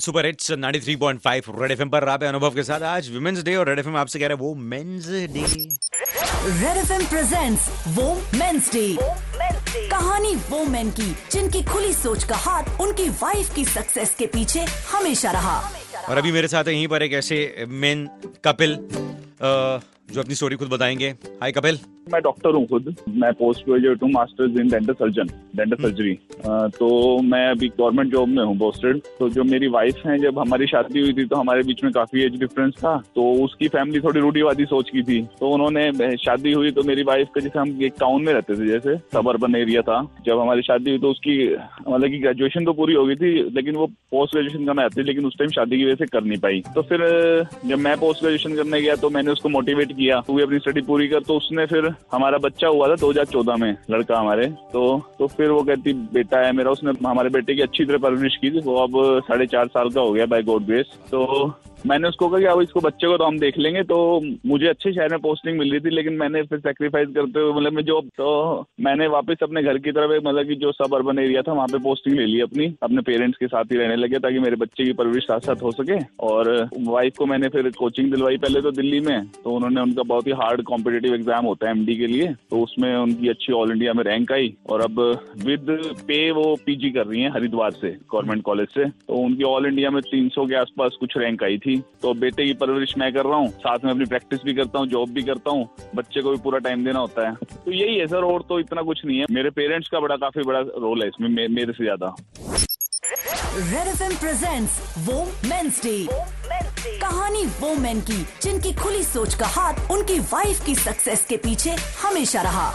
Super hits 93.5 red FM पर आप अनुभव के साथ आज वुमेन्स डे और रेड एफएम आपसे कह रहा है वो men's day Red F M presents वो मेंस डे कहानी वो मेन की जिनकी खुली सोच का हाथ उनकी वाइफ की सक्सेस के पीछे हमेशा रहा। और अभी मेरे साथ है यहीं पर एक ऐसे मेन कपिल जो अपनी स्टोरी खुद बताएँगे। हाय कपिल। मैं डॉक्टर हूँ खुद। मैं पोस्ट ग्रेजुएट हूँ masters in dental surgeon dental surgery तो मैं अभी गवर्नमेंट जॉब में हूँ पोस्टेड तो जो मेरी वाइफ है जब हमारी शादी हुई थी तो हमारे बीच में काफ़ी एज डिफरेंस था। तो उसकी फैमिली थोड़ी रूढ़ीवादी सोच की थी। तो उन्होंने शादी हुई तो मेरी वाइफ का जैसे हम एक टाउन में रहते थे जैसे सबर्बन एरिया था। जब हमारी शादी हुई तो उसकी मतलब की ग्रेजुएशन तो पूरी हो गई थी लेकिन वो पोस्ट ग्रेजुएशन करना आती लेकिन उस टाइम शादी की वजह से कर नहीं पाई। तो फिर जब मैं पोस्ट ग्रेजुएशन करने गया तो मैंने उसको मोटिवेट किया। तू अपनी स्टडी पूरी कर तो उसने फिर हमारा बच्चा हुआ था 2014 में, लड़का हमारे। तो तो फिर वो कहती, बेटा है मेरा। उसने हमारे बेटे की अच्छी तरह परवरिश की थी। वो अब साढ़े चार साल का हो गया बाय गॉड ग्रेस तो मैंने उसको कहा कि अब इसको बच्चे को तो हम देख लेंगे तो मुझे अच्छे शहर में पोस्टिंग मिल रही थी, लेकिन मैंने फिर सेक्रीफाइस करते हुए मतलब जो तो मैंने वापस अपने घर की तरफ़ मतलब कि जो सब अर्बन एरिया था, वहाँ पे पोस्टिंग ले ली अपनी, अपने पेरेंट्स के साथ ही रहने लगे, ताकि मेरे बच्चे की परवरिश साथ साथ हो सके। और वाइफ को मैंने फिर कोचिंग दिलवाई पहले तो दिल्ली में तो उन्होंने उनका बहुत ही हार्ड कॉम्पिटेटिव एग्ज़ाम होता है एमडी के लिए तो उसमें उनकी अच्छी ऑल इंडिया में रैंक आई। और अब विद पे वो पीजी कर रही है, हरिद्वार से गवर्नमेंट कॉलेज से तो उनकी ऑल इंडिया में तीन सौ के आसपास कुछ रैंक आई थी। तो बेटे की परवरिश मैं कर रहा हूँ साथ में अपनी प्रैक्टिस भी करता हूँ जॉब भी करता हूँ बच्चे को भी पूरा टाइम देना होता है। तो यही है सर और तो इतना कुछ नहीं है। मेरे पेरेंट्स का बड़ा काफ़ी बड़ा रोल है इसमें मे, मेरे से ज़्यादा। रेड एफ़ एम प्रेजेंट्स वो मेंस डे कहानी वो मेन की जिनकी खुली सोच का हाथ उनकी वाइफ की सक्सेस के पीछे हमेशा रहा।